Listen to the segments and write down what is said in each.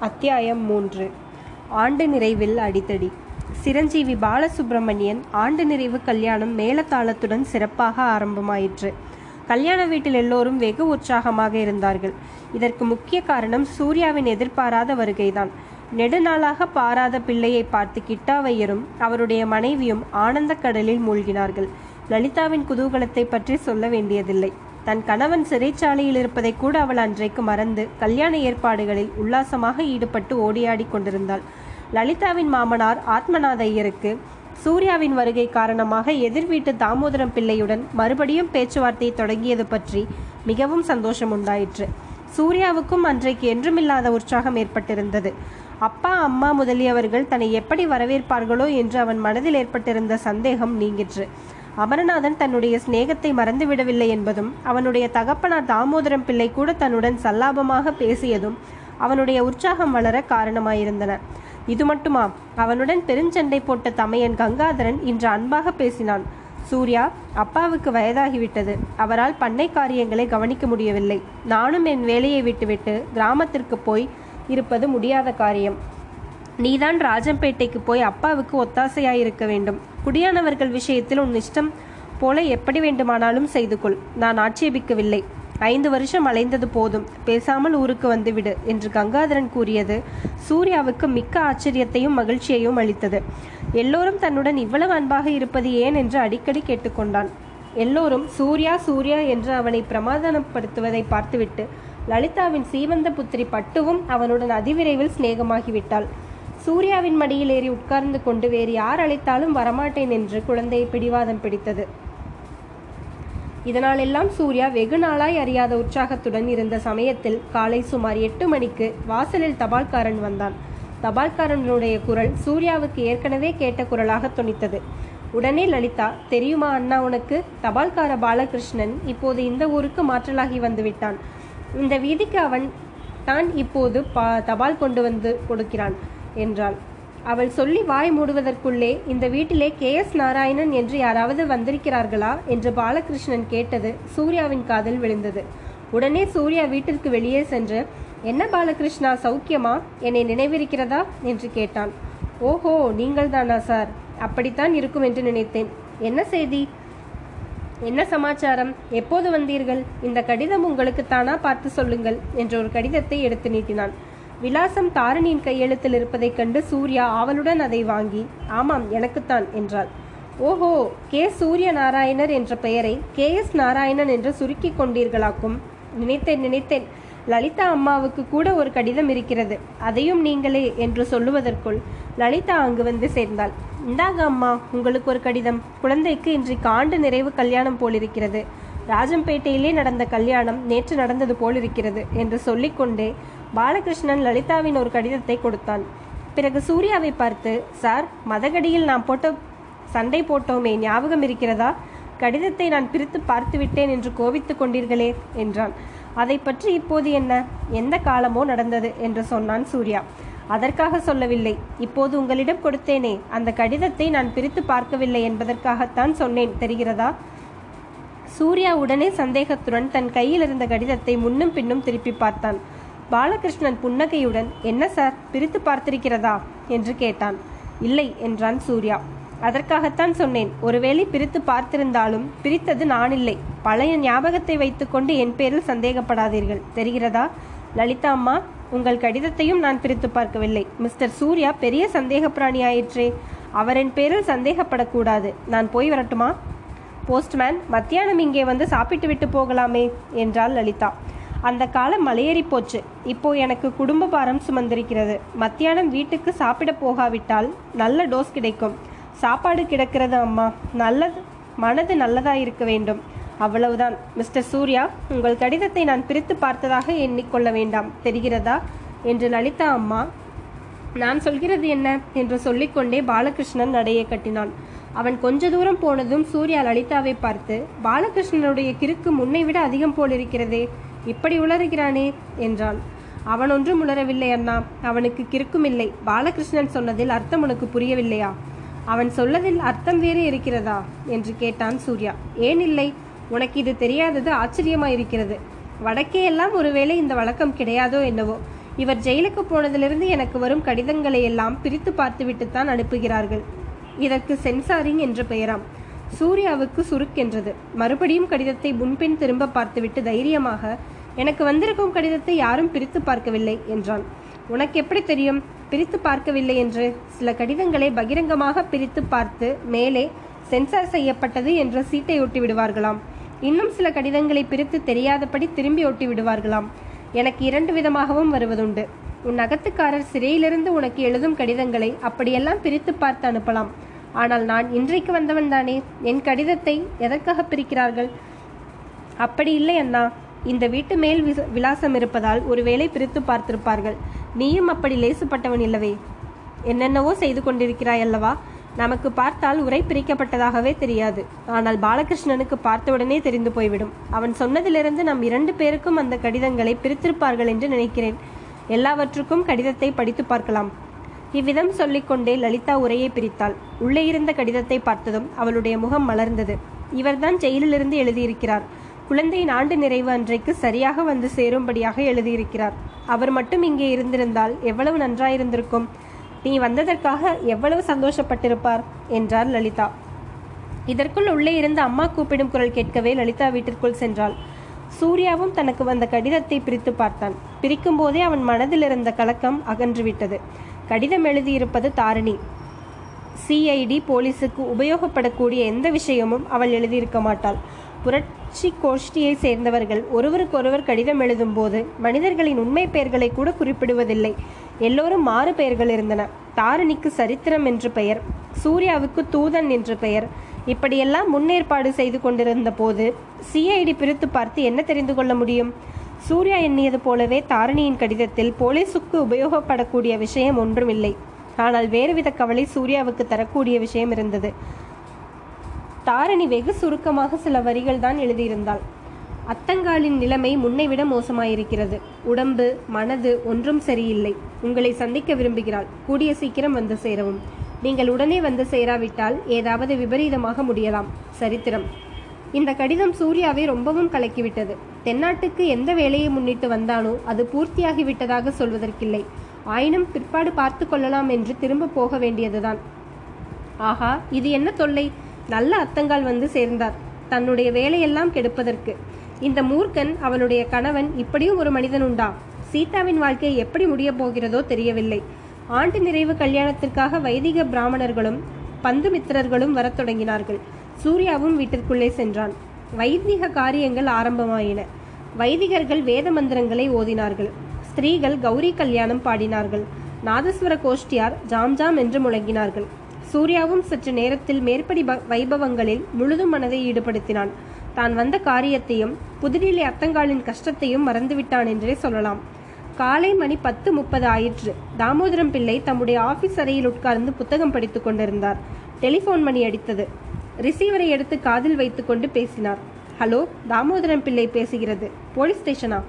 அத்தியாயம் மூன்று. ஆண்டு நிறைவில் அடித்தடி. சிரஞ்சீவி பாலசுப்பிரமணியன் ஆண்டு நிறைவு கல்யாணம் மேலத்தாளத்துடன் சிறப்பாக ஆரம்பமாயிற்று. கல்யாண வீட்டில் எல்லோரும் வெகு உற்சாகமாக இருந்தார்கள். இதற்கு முக்கிய காரணம் சூர்யாவின் எதிர்பாராத வருகைதான். நெடுநாளாக பாராத பிள்ளையை பார்த்து கிட்டாவையரும் அவருடைய மனைவியும் ஆனந்த கடலில் மூழ்கினார்கள். லலிதாவின் குதூகலத்தை பற்றி சொல்ல வேண்டியதில்லை. தன் கணவன் சிறைச்சாலையில் இருப்பதை கூட அவள் அன்றைக்கு மறந்து கல்யாண ஏற்பாடுகளில் உல்லாசமாக ஈடுபட்டு ஓடியாடி கொண்டிருந்தாள். லலிதாவின் மாமனார் ஆத்மநாத ஐயருக்கு சூர்யாவின் வருகை காரணமாக எதிர் வீட்டு தாமோதரம் பிள்ளையுடன் மறுபடியும் பேச்சுவார்த்தை தொடங்கியது பற்றி மிகவும் சந்தோஷம் உண்டாயிற்று. சூர்யாவுக்கும் அன்றைக்கு என்றுமில்லாத உற்சாகம் ஏற்பட்டிருந்தது. அப்பா அம்மா முதலியவர்கள் தன்னை எப்படி வரவேற்பார்களோ என்று அவன் மனதில் ஏற்பட்டிருந்த சந்தேகம் நீங்கிற்று. அமரநாதன் தன்னுடைய சிநேகத்தை மறந்துவிடவில்லை என்பதும் அவனுடைய தகப்பனார் தாமோதரம் பிள்ளை கூட தன்னுடன் சல்லாபமாக பேசியதும் அவனுடைய உற்சாகம் வளர காரணமாயிருந்தன. இது மட்டுமா? அவனுடன் பெருஞ்சண்டை போட்ட தமையன் கங்காதரன் இன்று அன்பாக பேசினான். சூர்யா அப்பாவுக்கு வயதாகிவிட்டது. அவரால் பண்ணை காரியங்களை கவனிக்க முடியவில்லை. நானும் என் வேலையை விட்டுவிட்டு கிராமத்திற்கு போய் இருப்பது முடியாத காரியம். நீதான் ராஜம்பேட்டைக்கு போய் அப்பாவுக்கு ஒத்தாசையாயிருக்க வேண்டும். குடியானவர்கள் விஷயத்தில் உன் இஷ்டம் போல எப்படி வேண்டுமானாலும் செய்து கொள் நான் ஆட்சேபிக்கவில்லை. ஐந்து வருஷம் அலைந்தது போதும். பேசாமல் ஊருக்கு வந்துவிடு என்று கங்காதரன் கூறியது சூர்யாவுக்கு மிக்க ஆச்சரியத்தையும் மகிழ்ச்சியையும் அளித்தது. எல்லோரும் தன்னுடன் இவ்வளவு அன்பாக இருப்பது ஏன் என்று அடிக்கடி கேட்டுக்கொண்டான். எல்லோரும் சூர்யா சூர்யா என்று அவனை பிரமாதனப்படுத்துவதை பார்த்துவிட்டு லலிதாவின் சீவந்த புத்திரி பட்டுவும் அவனுடன் அதிவிரைவில் சிநேகமாகிவிட்டாள். சூர்யாவின் மடியில் ஏறி உட்கார்ந்து கொண்டு வேறு யார் அழைத்தாலும் வரமாட்டேன் என்று குழந்தையை பிடிவாதம் பிடித்தது. இதனாலெல்லாம் சூர்யா வெகு நாளாய் அறியாத உற்சாகத்துடன் இருந்த சமயத்தில் காலை சுமார் எட்டு மணிக்கு வாசலில் தபால்காரன் வந்தான். தபால்காரனுடைய குரல் சூர்யாவுக்கு ஏற்கனவே கேட்ட குரலாக துணித்தது உடனே லலிதா தெரியுமா அண்ணா உனக்கு? தபால்கார பாலகிருஷ்ணன் இப்போது இந்த ஊருக்கு மாற்றலாகி வந்து விட்டான். இந்த வீதிக்கு அவன் தான் இப்போது பா தபால் கொண்டு வந்து கொடுக்கிறான். என்றாள். அவள் சொல்லி வாய் மூடுவதற்குள்ளே இந்த வீட்டிலே கே எஸ் நாராயணன் என்று யாராவது வந்திருக்கிறார்களா என்று பாலகிருஷ்ணன் கேட்டது சூர்யாவின் காதில் விழுந்தது. உடனே சூர்யா வீட்டிற்கு வெளியே சென்று என்ன பாலகிருஷ்ணா சௌக்கியமா? என்னை நினைவிருக்கிறதா? என்று கேட்டான். ஓஹோ நீங்கள் தானா சார்? அப்படித்தான் இருக்கும் என்று நினைத்தேன். என்ன செய்தி? என்ன சமாச்சாரம்? எப்போது வந்தீர்கள்? இந்த கடிதம் உங்களுக்கு தானா பார்த்து சொல்லுங்கள் என்ற ஒரு கடிதத்தை எடுத்து நீட்டினான். விலாசம் தாரணியின் கையெழுத்தில் இருப்பதைக் கண்டு சூர்யா ஆவலுடன் அதை வாங்கி ஆமாம் எனக்குத்தான் என்றாள். ஓஹோ கே. சூரிய நாராயணர் என்ற பெயரை கே. எஸ். நாராயணன் என்று சுருக்கிக் கொண்டீர்களாக்கும். நினைத்தேன் நினைத்தேன். லலிதா அம்மாவுக்கு கூட ஒரு கடிதம் இருக்கிறது. அதையும் நீங்களே என்று சொல்லுவதற்குள் லலிதா அங்கு வந்து சேர்ந்தாள். இந்தாங்க அம்மா உங்களுக்கு ஒரு கடிதம். குழந்தைக்கு இன்றைக்கு ஆண்டு நிறைவு கல்யாணம் போலிருக்கிறது. ராஜம்பேட்டையிலே நடந்த கல்யாணம் நேற்று நடந்தது போலிருக்கிறது என்று சொல்லிக்கொண்டே பாலகிருஷ்ணன் லலிதாவின் ஒரு கடிதத்தை கொடுத்தான். பிறகு சூர்யாவை பார்த்து சார் மதகடியில் நாம் போட்ட சண்டை போட்டோமே ஞாபகம் இருக்கிறதா? கடிதத்தை நான் பிரித்து பார்த்து விட்டேன் என்று கோபித்துக் கொண்டீர்களே என்றான். அதை பற்றி இப்போது என்ன? எந்த காலமோ நடந்தது என்று சொன்னான் சூர்யா. அதற்காக சொல்லவில்லை. இப்போது உங்களிடம் கொடுத்தேனே அந்த கடிதத்தை நான் பிரித்து பார்க்கவில்லை என்பதற்காகத்தான் சொன்னேன் தெரிகிறதா? சூர்யா உடனே சந்தேகத்துடன் தன் கையில் இருந்த கடிதத்தை முன்னும் பின்னும் திருப்பி பார்த்தான். பாலகிருஷ்ணன் புன்னகையுடன் என்ன சார் பிரித்து பார்த்திருக்கிறதா? என்று கேட்டான். இல்லை என்றான் சூர்யா. அதற்காகத்தான் சொன்னேன். ஒருவேளை பிரித்து பார்த்திருந்தாலும் பிரித்தது நான் இல்லை பழைய ஞாபகத்தை வைத்துக்கொண்டு என் பேரில் சந்தேகப்படாதீர்கள். தெரிகிறதா? லலிதா அம்மா உங்கள் கடிதத்தையும் நான் பிரித்து பார்க்கவில்லை. மிஸ்டர் சூர்யா பெரிய சந்தேக பிராணியாயிற்றே அவரின் பேரில் சந்தேகப்படக்கூடாது. நான் போய் வரட்டுமா? போஸ்ட்மேன் மத்தியானம் இங்கே வந்து சாப்பிட்டு விட்டு போகலாமே என்றாள் லலிதா. அந்த காலம் மலையேறி போச்சு. இப்போ எனக்கு குடும்ப பாரம் சுமந்திருக்கிறது. மத்தியானம் வீட்டுக்கு சாப்பிட போகாவிட்டால் நல்ல டோஸ் கிடைக்கும். சாப்பாடு கிடக்கிறது அம்மா. நல்லது மனது நல்லதாக இருக்க வேண்டும். அவ்வளவுதான். மிஸ்டர் சூர்யா உங்கள் கடிதத்தை நான் பிரித்து பார்த்ததாக எண்ணிக்கொள்ள வேண்டாம். தெரிகிறதா? என்று லலிதா அம்மா நான் சொல்கிறது என்ன? என்று சொல்லிக்கொண்டே பாலகிருஷ்ணன் நடையை கட்டினான். அவன் கொஞ்ச தூரம் போனதும் சூர்யா லலிதாவை பார்த்து பாலகிருஷ்ணனுடைய கிறுக்கு முன்னை விட அதிகம் போலிருக்கிறதே. இப்படி உளறுகிறானே என்றான் அவன் ஒன்றும் உளரவில்லை அண்ணா. அவனுக்கு கிறுக்குமில்லை. பாலகிருஷ்ணன் சொன்னதில் அர்த்தம் உனக்கு புரியவில்லையா? அவன் சொல்லதில் அர்த்தம் வேறு இருக்கிறதா? என்று கேட்டான் சூர்யா. ஏன் இல்லை. உனக்கு இது தெரியாதது ஆச்சரியமாயிருக்கிறது. வடக்கே எல்லாம் ஒருவேளை இந்த வழக்கம் கிடையாதோ என்னவோ. இவர் ஜெயிலுக்கு போனதிலிருந்து எனக்கு வரும் கடிதங்களை எல்லாம் பிரித்து பார்த்துவிட்டுத்தான் அனுப்புகிறார்கள். இதற்கு சென்சாரிங் என்ற பெயராம். சூர்யாவுக்கு சுருக்கென்றது. மறுபடியும் கடிதத்தை முன்பின் திரும்ப பார்த்துவிட்டு தைரியமாக எனக்கு வந்திருக்கும் கடிதத்தை யாரும் பிரித்து பார்க்கவில்லை என்றான். உனக்கு எப்படி தெரியும்? பிரித்து பார்க்கவில்லை என்று. சில கடிதங்களை பகிரங்கமாக பிரித்து பார்த்து மேலே சென்சார் செய்யப்பட்டது என்ற சீட்டை ஒட்டி விடுவார்களாம் இன்னும் சில கடிதங்களை பிரித்து தெரியாதபடி திரும்பி ஒட்டி விடுவார்களாம் எனக்கு இரண்டு விதமாகவும் வருவதுண்டு. உன் அகத்துக்காரர் சிறையிலிருந்து உனக்கு எழுதும் கடிதங்களை அப்படியெல்லாம் பிரித்து பார்த்து அனுப்பலாம். ஆனால் நான் இன்றைக்கு வந்தவன் தானே என் கடிதத்தை எதற்காக பிரிக்கிறார்கள்? அப்படி இல்லை அண்ணா. இந்த வீட்டு மேல் விலாசம் இருப்பதால் ஒருவேளை பிரித்து பார்த்திருப்பார்கள். நீயும் அப்படி லேசுப்பட்டவன் இல்லவே. என்னென்னவோ செய்து கொண்டிருக்கிறாய் அல்லவா? நமக்கு பார்த்தால் உரை பிரிக்கப்பட்டதாகவே தெரியாது. ஆனால் பாலகிருஷ்ணனுக்கு பார்த்தவுடனே தெரிந்து போய்விடும். அவன் சொன்னதிலிருந்து நம் இரண்டு பேருக்கும் அந்த கடிதங்களை பிரித்திருப்பார்கள் என்று நினைக்கிறேன். எல்லாவற்றுக்கும் கடிதத்தை படித்து பார்க்கலாம். இவ்விதம் சொல்லிக்கொண்டே லலிதா உரையை பிரித்தாள். உள்ளே இருந்த கடிதத்தை பார்த்ததும் அவளுடைய முகம் மலர்ந்தது. இவர்தான் ஜெயிலிலிருந்து எழுதியிருக்கிறார். குழந்தையின் ஆண்டு நிறைவு அன்றைக்கு சரியாக வந்து சேரும்படியாக எழுதியிருக்கிறார். அவர் மட்டும் இங்கே இருந்திருந்தால் எவ்வளவு நன்றாயிருந்திருக்கும்? நீ வந்ததற்காக எவ்வளவு சந்தோஷப்பட்டிருப்பார்? என்றார் லலிதா. இதற்குள் உள்ளே இருந்த அம்மா கூப்பிடும் குரல் கேட்கவே லலிதா வீட்டிற்குள் சென்றாள். சூர்யாவும் தனக்கு வந்த கடிதத்தை பிரித்து பார்த்தான். பிரிக்கும் போதே அவன் மனதில் இருந்த கலக்கம் அகன்றுவிட்டது. கடிதம் எழுதியிருப்பது தாரிணி. சிஐடி போலீஸுக்கு உபயோகப்படக்கூடிய எந்த விஷயமும் அவள் எழுதியிருக்க மாட்டாள். புரட்சி கோஷ்டியை சேர்ந்தவர்கள் ஒருவருக்கொருவர் கடிதம் எழுதும்போது மனிதர்களின் உண்மை பெயர்களை கூட குறிப்பிடுவதில்லை. எல்லோரும் மாறு பெயர்கள் இருந்தன. தாரிணிக்கு சரித்திரம் என்று பெயர் சூர்யாவுக்கு தூதன் என்று பெயர். இப்படியெல்லாம் முன்னேற்பாடு செய்து கொண்டிருந்த போது சிஐடி பிரித்து பார்த்து என்ன தெரிந்து கொள்ள முடியும்? சூர்யா எண்ணியது போலவே தாரிணியின் கடிதத்தில் போலீசுக்கு உபயோகப்படக்கூடிய விஷயம் ஒன்றுமில்லை. ஆனால் வேறுவித கவலை சூர்யாவுக்கு தரக்கூடிய விஷயம் இருந்தது. தாரணி வெகு சுருக்கமாக சில வரிகள் தான் எழுதியிருந்தாள். அத்தங்காலின் நிலைமை முன்னைவிட மோசமாயிருக்கிறது. உடம்பு மனது ஒன்றும் சரியில்லை. உங்களை சந்திக்க விரும்புகிறாள். கூடிய சீக்கிரம் வந்து சேரவும். நீங்கள் உடனே வந்து சேராவிட்டால் ஏதாவது விபரீதமாக முடியலாம். சரித்திரம். இந்த கடிதம் சூர்யாவை ரொம்பவும் கலக்கிவிட்டது. தென்னாட்டுக்கு எந்த வேலையை முன்னிட்டு வந்தானோ அது பூர்த்தியாகிவிட்டதாக சொல்வதற்கில்லை. ஆயினும் பிற்பாடு பார்த்து கொள்ளலாம் என்று திரும்ப போக வேண்டியதுதான். ஆஹா இது என்ன தொல்லை? நல்ல அத்தங்கால் வந்து சேர்ந்தார். தன்னுடைய வேலையெல்லாம் கெடுப்பதற்கு. இந்த மூர்க்கன் அவனுடைய கணவன் இப்படியும் ஒரு மனிதன் உண்டா சீதாவின் வாழ்க்கை எப்படி முடியப் போகிறதோ தெரியவில்லை. ஆண்டு நிறைவு கல்யாணத்திற்காக வைதிக பிராமணர்களும் பந்துமித்திரர்களும் வரத் தொடங்கினார்கள். சூர்யாவும் வீட்டிற்குள்ளே சென்றான். வைதிக காரியங்கள் ஆரம்பமாயின. வைதிகர்கள் வேத மந்திரங்களை ஓதினார்கள். ஸ்திரீகள் கௌரி கல்யாணம் பாடினார்கள். நாதஸ்வர கோஷ்டியார் ஜாம் ஜாம் என்று முழங்கினார்கள். சூர்யாவும் சற்று நேரத்தில் மேற்படி வைபவங்களில் முழுதும் மனதை ஈடுபடுத்தினான். தான் வந்த காரியத்தையும் புதுடில்லி அத்தங்காலின் கஷ்டத்தையும் மறந்துவிட்டான் என்றே சொல்லலாம். காலை மணி பத்து முப்பது ஆயிற்று. தாமோதரம் பிள்ளை தம்முடைய ஆபீஸ் அறையில் உட்கார்ந்து புத்தகம் படித்துக் கொண்டிருந்தார். டெலிபோன் மணி அடித்தது. ரிசீவரை எடுத்து காதில் வைத்துக்கொண்டு பேசினார். ஹலோ தாமோதரம் பிள்ளை பேசுகிறது. போலீஸ் ஸ்டேஷனா?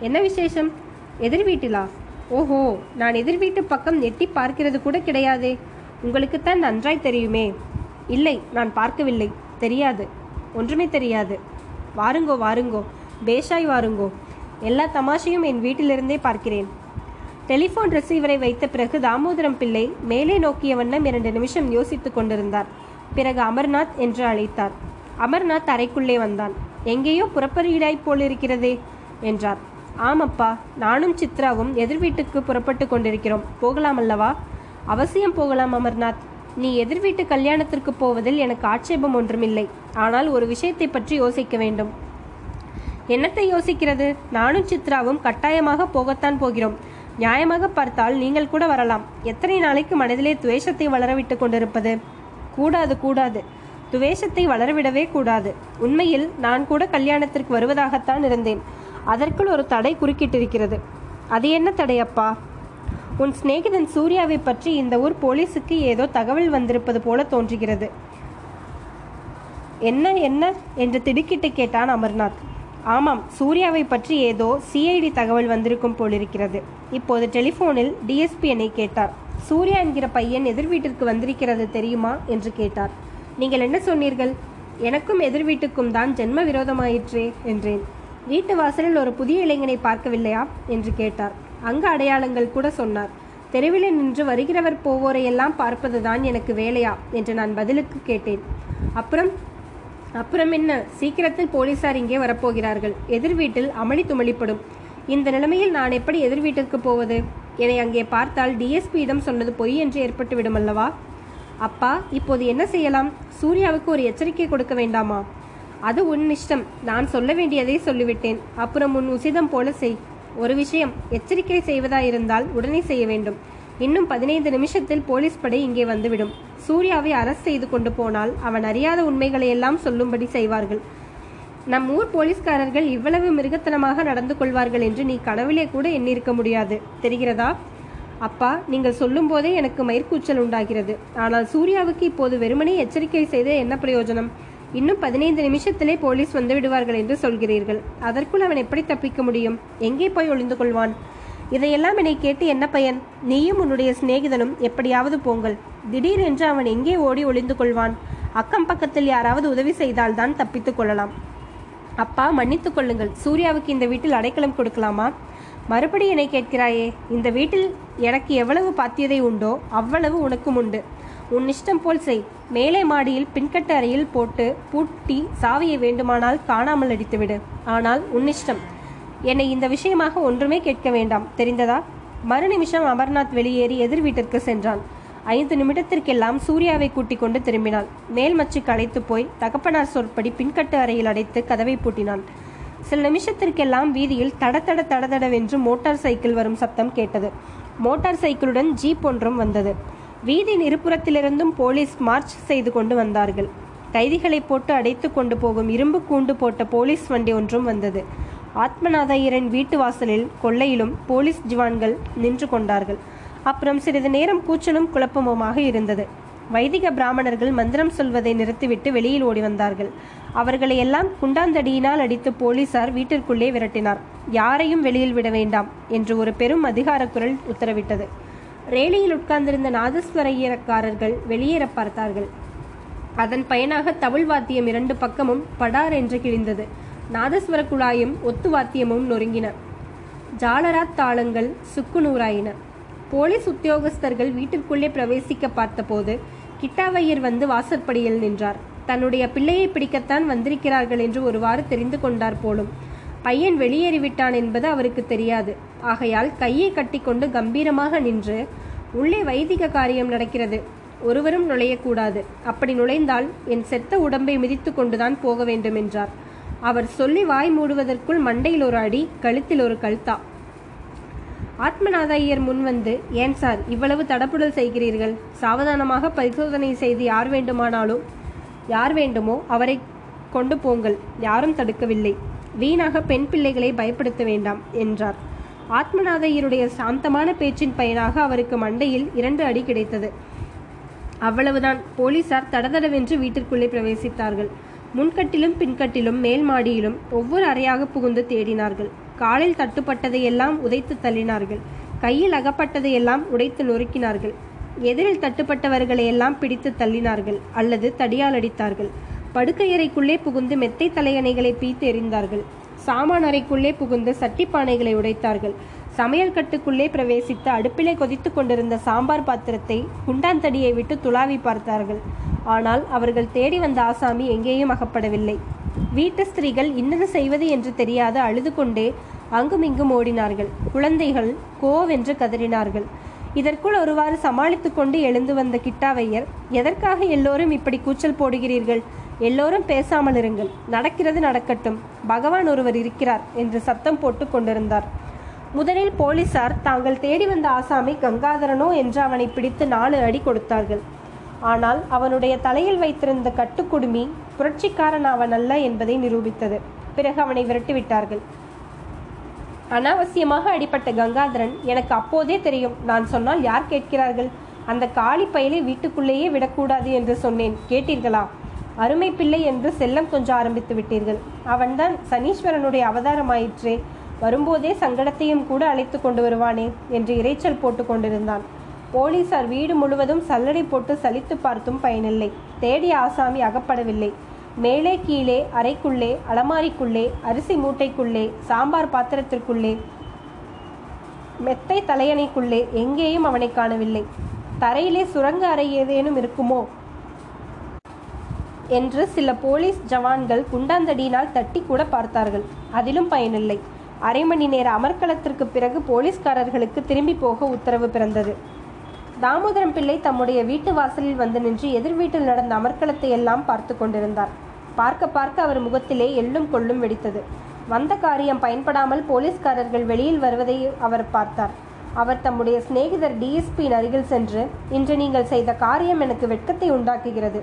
என்ன விசேஷம்? எதிர் வீட்டிலா? ஓஹோ நான் எதிர் வீட்டு பக்கம் எட்டி பார்க்கிறது கூட கிடையாதே. உங்களுக்குத்தான் நன்றாய் தெரியுமே. இல்லை நான் பார்க்கவில்லை. தெரியாது. ஒன்றுமே தெரியாது. வாருங்கோ வாருங்கோ. பேஷாய் வாருங்கோ. எல்லா தமாஷையும் என் வீட்டிலிருந்தே பார்க்கிறேன். டெலிஃபோன் ரிசீவரை வைத்த பிறகு தாமோதரம் பிள்ளை மேலே நோக்கிய வண்ணம் இரண்டு நிமிஷம் யோசித்துக் கொண்டிருந்தார். பிறகு அமர்நாத் என்று அழைத்தார். அமர்நாத் அறைக்குள்ளே வந்தான். எங்கேயோ புறப்பறீடாய் போலிருக்கிறதே என்றார். ஆமப்பா நானும் சித்ராவும் எதிர் வீட்டுக்கு புறப்பட்டு கொண்டிருக்கிறோம். போகலாம் அல்லவா? அவசியம் போகலாம் அமர்நாத். நீ எதிர் வீட்டு கல்யாணத்திற்கு போவதில் எனக்கு ஆட்சேபம் ஒன்றுமில்லை. ஆனால் ஒரு விஷயத்தை பற்றி யோசிக்க வேண்டும். என்னத்தை யோசிக்கிறது? நானும் சித்ராவும் கட்டாயமாக போகத்தான் போகிறோம். நியாயமாக பார்த்தால் நீங்கள் கூட வரலாம். எத்தனை நாளைக்கு மனதிலே துவேஷத்தை வளரவிட்டு கொண்டிருப்பது? கூடாது கூடாது. துவேஷத்தை வளரவிடவே கூடாது. உண்மையில் நான் கூட கல்யாணத்திற்கு வருவதாகத்தான் இருந்தேன். அதற்குள் ஒரு தடை குறுக்கிட்டிருக்கிறது. அது என்ன தடையப்பா உன் சிநேகிதன் சூர்யாவை பற்றி இந்த ஊர் போலீஸுக்கு ஏதோ தகவல் வந்திருப்பது போல தோன்றுகிறது. என்ன என்ன? என்று திடுக்கிட்டு கேட்டான் அமர்நாத். ஆமாம் சூர்யாவை பற்றி ஏதோ சிஐடி தகவல் வந்திருக்கும் போலிருக்கிறது. இப்போது டெலிஃபோனில் டிஎஸ்பி என்னை கேட்டார். சூர்யா என்கிற பையன் எதிர் வீட்டிற்கு வந்திருக்கிறது தெரியுமா? என்று கேட்டார். நீங்கள் என்ன சொன்னீர்கள்? எனக்கும் எதிர் வீட்டுக்கும் தான் ஜென்ம விரோதமாயிற்றே என்றேன். வீட்டு வாசலில் ஒரு புதிய இளைஞனை பார்க்கவில்லையா? என்று கேட்டார். அங்க அடையாளங்கள் கூட சொன்னார். தெருவில் நின்று வருகிறவர் போவோரையெல்லாம் பார்ப்பதுதான் எனக்கு வேலையா? என்று நான் பதிலுக்கு கேட்டேன். அப்புறம் அப்புறம் என்ன? சீக்கிரத்தில் போலீசார் இங்கே வரப்போகிறார்கள். எதிர் வீட்டில் அமளி துமளிப்படும். இந்த நிலைமையில் நான் எப்படி எதிர் வீட்டிற்கு போவது? என்னை அங்கே பார்த்தால் டிஎஸ்பியிடம் சொன்னது பொய் என்று ஏற்பட்டு விடுமல்லவா? அப்பா இப்போது என்ன செய்யலாம்? சூர்யாவுக்கு ஒரு எச்சரிக்கை கொடுக்க வேண்டாமா? அது உன் இஷ்டம். நான் சொல்ல வேண்டியதை சொல்லிவிட்டேன். அப்புறம் உன் உசிதம் போல செய். ஒரு விஷயம் எச்சரிக்கை செய்வதாயிருந்தால் உடனே செய்ய வேண்டும். இன்னும் பதினைந்து நிமிஷத்தில் போலீஸ் படை இங்கே வந்துவிடும். சூர்யாவை அரஸ்ட் செய்து கொண்டு போனால் அவன் அறியாத உண்மைகளை எல்லாம் சொல்லும்படி செய்வார்கள். நம் ஊர் போலீஸ்காரர்கள் இவ்வளவு மிருகத்தனமாக நடந்து கொள்வார்கள் என்று நீ கனவிலே கூட எண்ணிருக்க முடியாது. தெரிகிறதா? அப்பா நீங்கள் சொல்லும் போதே எனக்கு மயிர்கூச்சல் உண்டாகிறது. ஆனால் சூர்யாவுக்கு இப்போது வெறுமனே எச்சரிக்கை செய்த என்ன பிரயோஜனம்? இன்னும் பதினைந்து நிமிஷத்திலே போலீஸ் வந்து விடுவார்கள் என்று சொல்கிறீர்கள். அதற்குள் அவன் எப்படி தப்பிக்க முடியும்? எங்கே போய் ஒளிந்து கொள்வான்? இதையெல்லாம் என்னை கேட்டு என்ன பயன்? நீயும் உன்னுடைய சிநேகிதனும் எப்படியாவது போங்கள். திடீரென்று அவன் எங்கே ஓடி ஒளிந்து கொள்வான்? அக்கம் பக்கத்தில் யாராவது உதவி செய்தால்தான் தப்பித்துக் கொள்ளலாம். அப்பா மன்னித்துக் கொள்ளுங்கள். சூர்யாவுக்கு இந்த வீட்டில் அடைக்கலம் கொடுக்கலாமா? மறுபடி என்னை கேட்கிறாயே இந்த வீட்டில் எனக்கு எவ்வளவு பாத்தியதை உண்டோ அவ்வளவு உனக்கும் உண்டு. உன் இஷ்டம் போல் செய். மேலே மாடியில் பின்கட்டு அறையில் போட்டு பூட்டி சாவியை வேண்டுமானால் காணாமல் அடித்துவிடு. ஆனால் உன் இஷ்டம். என்னை இந்த விஷயமாக ஒன்றுமே கேட்க வேண்டாம். தெரிந்ததா? மறுநிமிஷம் அமர்நாத் வெளியேறி எதிர் வீட்டிற்கு சென்றான். ஐந்து நிமிடத்திற்கெல்லாம் சூர்யாவை கூட்டிக் கொண்டு திரும்பினாள். மேல் மச்சு அழைத்து போய் தகப்பனார் சொற்படி பின்கட்டு அறையில் அடைத்து கதவை பூட்டினான். சில நிமிஷத்திற்கெல்லாம் வீதியில் தடத்தட தடதடவென்று மோட்டார் சைக்கிள் வரும் சத்தம் கேட்டது. மோட்டார் சைக்கிளுடன் ஜீப் ஒன்றும் வந்தது. வீதியின் இருபுறத்திலிருந்தும் போலீஸ் மார்ச் செய்து கொண்டு வந்தார்கள். கைதிகளை போட்டு அடைத்து கொண்டு போகும் இரும்பு கூண்டு போட்ட போலீஸ் வண்டி ஒன்றும் வந்தது. ஆத்மநாதையரின் வீட்டு வாசலில் கொள்ளையிலும் போலீஸ் ஜிவான்கள் நின்று கொண்டார்கள். அப்புறம் சிறிது நேரம் கூச்சலும் குழப்பமுமாக இருந்தது. வைதிக பிராமணர்கள் மந்திரம் சொல்வதை நிறுத்திவிட்டு வெளியில் ஓடி வந்தார்கள். அவர்களை எல்லாம் குண்டாந்தடியினால் அடித்து போலீசார் வீட்டிற்குள்ளே விரட்டினார். யாரையும் வெளியில் விட வேண்டாம் என்று ஒரு பெரும் அதிகார குரல் உத்தரவிட்டது. ரேலியில் உட்கார்ந்திருந்த நாதஸ்வரையரக்காரர்கள் வெளியேற பார்த்தார்கள். அதன் பயனாக தமிழ் வாத்தியம் இரண்டு பக்கமும் படார் என்று கிழிந்தது. நாதஸ்வர குழாயும் ஒத்து வாத்தியமும் நொறுங்கின. ஜாலராத் தாளங்கள் சுக்குநூறாயின போலீஸ் உத்தியோகஸ்தர்கள் வீட்டிற்குள்ளே பிரவேசிக்க பார்த்தபோது கிட்டாவையர் வந்து வாசற்படியில் நின்றார். தன்னுடைய பிள்ளையை பிடிக்கத்தான் வந்திருக்கிறார்கள் என்று ஒருவாறு தெரிந்து கொண்டார் போலும். பையன் வெளியேறிவிட்டான் என்பது அவருக்கு தெரியாது. ஆகையால் கையை கட்டிக்கொண்டு கம்பீரமாக நின்று உள்ளே வைதிக காரியம் நடக்கிறது. ஒருவரும் நுழையக்கூடாது. அப்படி நுழைந்தால் என் செத்த உடம்பை மிதித்து கொண்டுதான் போக வேண்டும் என்றார். அவர் சொல்லி வாய் மூடுவதற்குள் மண்டையில் ஒரு அடி கழுத்தில் ஒரு கழுத்தா. ஆத்மநாத ஐயர் முன் வந்து ஏன் சார் இவ்வளவு தடப்புடல் செய்கிறீர்கள்? சாவதானமாக பரிசோதனை செய்து யார் வேண்டுமானாலும் யார் வேண்டுமோ அவரை கொண்டு போங்கள். யாரும் தடுக்கவில்லை. வீணாக பெண் பிள்ளைகளை பயப்படுத்த வேண்டாம் என்றார். ஆத்மநாதையருடைய சாந்தமான பேச்சின் பயனாக அவருக்கு மண்டையில் இரண்டு அடி கிடைத்தது. அவ்வளவுதான். போலீசார் தடதடவென்று வீட்டிற்குள்ளே பிரவேசித்தார்கள். முன்கட்டிலும் பின்கட்டிலும் மேல் மாடியிலும் ஒவ்வொரு அறையாக புகுந்து தேடினார்கள். காலில் தட்டுப்பட்டதையெல்லாம் உதைத்து தள்ளினார்கள். கையில் அகப்பட்டதையெல்லாம் உடைத்து நொறுக்கினார்கள். எதிரில் தட்டுப்பட்டவர்களையெல்லாம் பிடித்து தள்ளினார்கள் அல்லது தடியால் அடித்தார்கள். படுக்கையறைக்குள்ளே புகுந்து மெத்தை தலையணைகளை பீத்து எறிந்தார்கள். சாமான் அறைக்குள்ளே புகுந்து சட்டிப்பானைகளை உடைத்தார்கள். சமையல் கட்டுக்குள்ளே பிரவேசித்து அடுப்பிலே கொதித்து கொண்டிருந்த சாம்பார் பாத்திரத்தை குண்டாந்தடியை விட்டு துளாவி பார்த்தார்கள். ஆனால் அவர்கள் தேடி வந்த ஆசாமி எங்கேயும் அகப்படவில்லை. வீட்டு ஸ்திரீகள் இன்னது செய்வது என்று தெரியாது அழுது கொண்டே அங்குமிங்கும் ஓடினார்கள். குழந்தைகள் கோவென்று கதறினார்கள். இதற்குள் ஒருவாறு சமாளித்துக் கொண்டு எழுந்து வந்த கிட்டாவையர் எதற்காக எல்லோரும் இப்படி கூச்சல் போடுகிறீர்கள்? எல்லோரும் பேசாமல் இருங்கள். நடக்கிறது நடக்கட்டும். பகவான் ஒருவர் இருக்கிறார் என்று சத்தம் போட்டு கொண்டிருந்தார். முதலில் போலீசார் தாங்கள் தேடி வந்த ஆசாமி கங்காதரனோ என்று அவனை பிடித்து நாலு அடி கொடுத்தார்கள். ஆனால் அவனுடைய தலையில் வைத்திருந்த கட்டுக்குடுமி புரட்சிக்காரன் அவன் அல்ல என்பதை நிரூபித்தது. பிறகு அவனை விரட்டிவிட்டார்கள். அனாவசியமாக அடிப்பட்ட கங்காதரன் எனக்கு அப்போதே தெரியும். நான் சொன்னால் யார் கேட்கிறார்கள்? அந்த காளி பயலை வீட்டுக்குள்ளேயே விடக்கூடாது என்று சொன்னேன். கேட்டீர்களா? அருமை பிள்ளை என்று செல்லம் கொஞ்சம் ஆரம்பித்து விட்டீர்கள். அவன்தான் சனீஸ்வரனுடைய அவதாரமாயிற்றே. வரும்போதே சங்கடத்தையும் கூட அழைத்து கொண்டு வருவானே என்று இரைச்சல் போட்டு கொண்டிருந்தான். போலீசார் வீடு முழுவதும் சல்லடை போட்டு சலித்து பார்த்தும் பயனில்லை. தேடிய ஆசாமி அகப்படவில்லை. மேலே கீழே அறைக்குள்ளே அலமாரிக்குள்ளே அரிசி மூட்டைக்குள்ளே சாம்பார் பாத்திரத்திற்குள்ளே மெத்தை தலையணைக்குள்ளே எங்கேயும் அவனை காணவில்லை. தரையிலே சுரங்க அறை ஏதேனும் இருக்குமோ? என்று சில போலீஸ் ஜவான்கள் குண்டாந்தடியினால் தட்டி கூட பார்த்தார்கள். அதிலும் பயனில்லை. அரை மணி நேர அமர்க்களத்திற்கு பிறகு போலீஸ்காரர்களுக்கு திரும்பி போக உத்தரவு பிறந்தது. தாமோதரம் பிள்ளை தம்முடைய வீட்டு வாசலில் வந்து நின்று எதிர் வீட்டில் நடந்த அமர்க்களத்தை எல்லாம் பார்த்து கொண்டிருந்தார். பார்க்க பார்க்க அவர் முகத்திலே எள்ளும் கொள்ளும் வெடித்தது. வந்த காரியம் பயன்படாமல் போலீஸ்காரர்கள் வெளியில் வருவதை அவர் பார்த்தார். அவர் தம்முடைய சிநேகிதர் டிஎஸ்பியின் அருகில் சென்று இன்று நீங்கள் செய்த காரியம் எனக்கு வெட்கத்தை உண்டாக்குகிறது.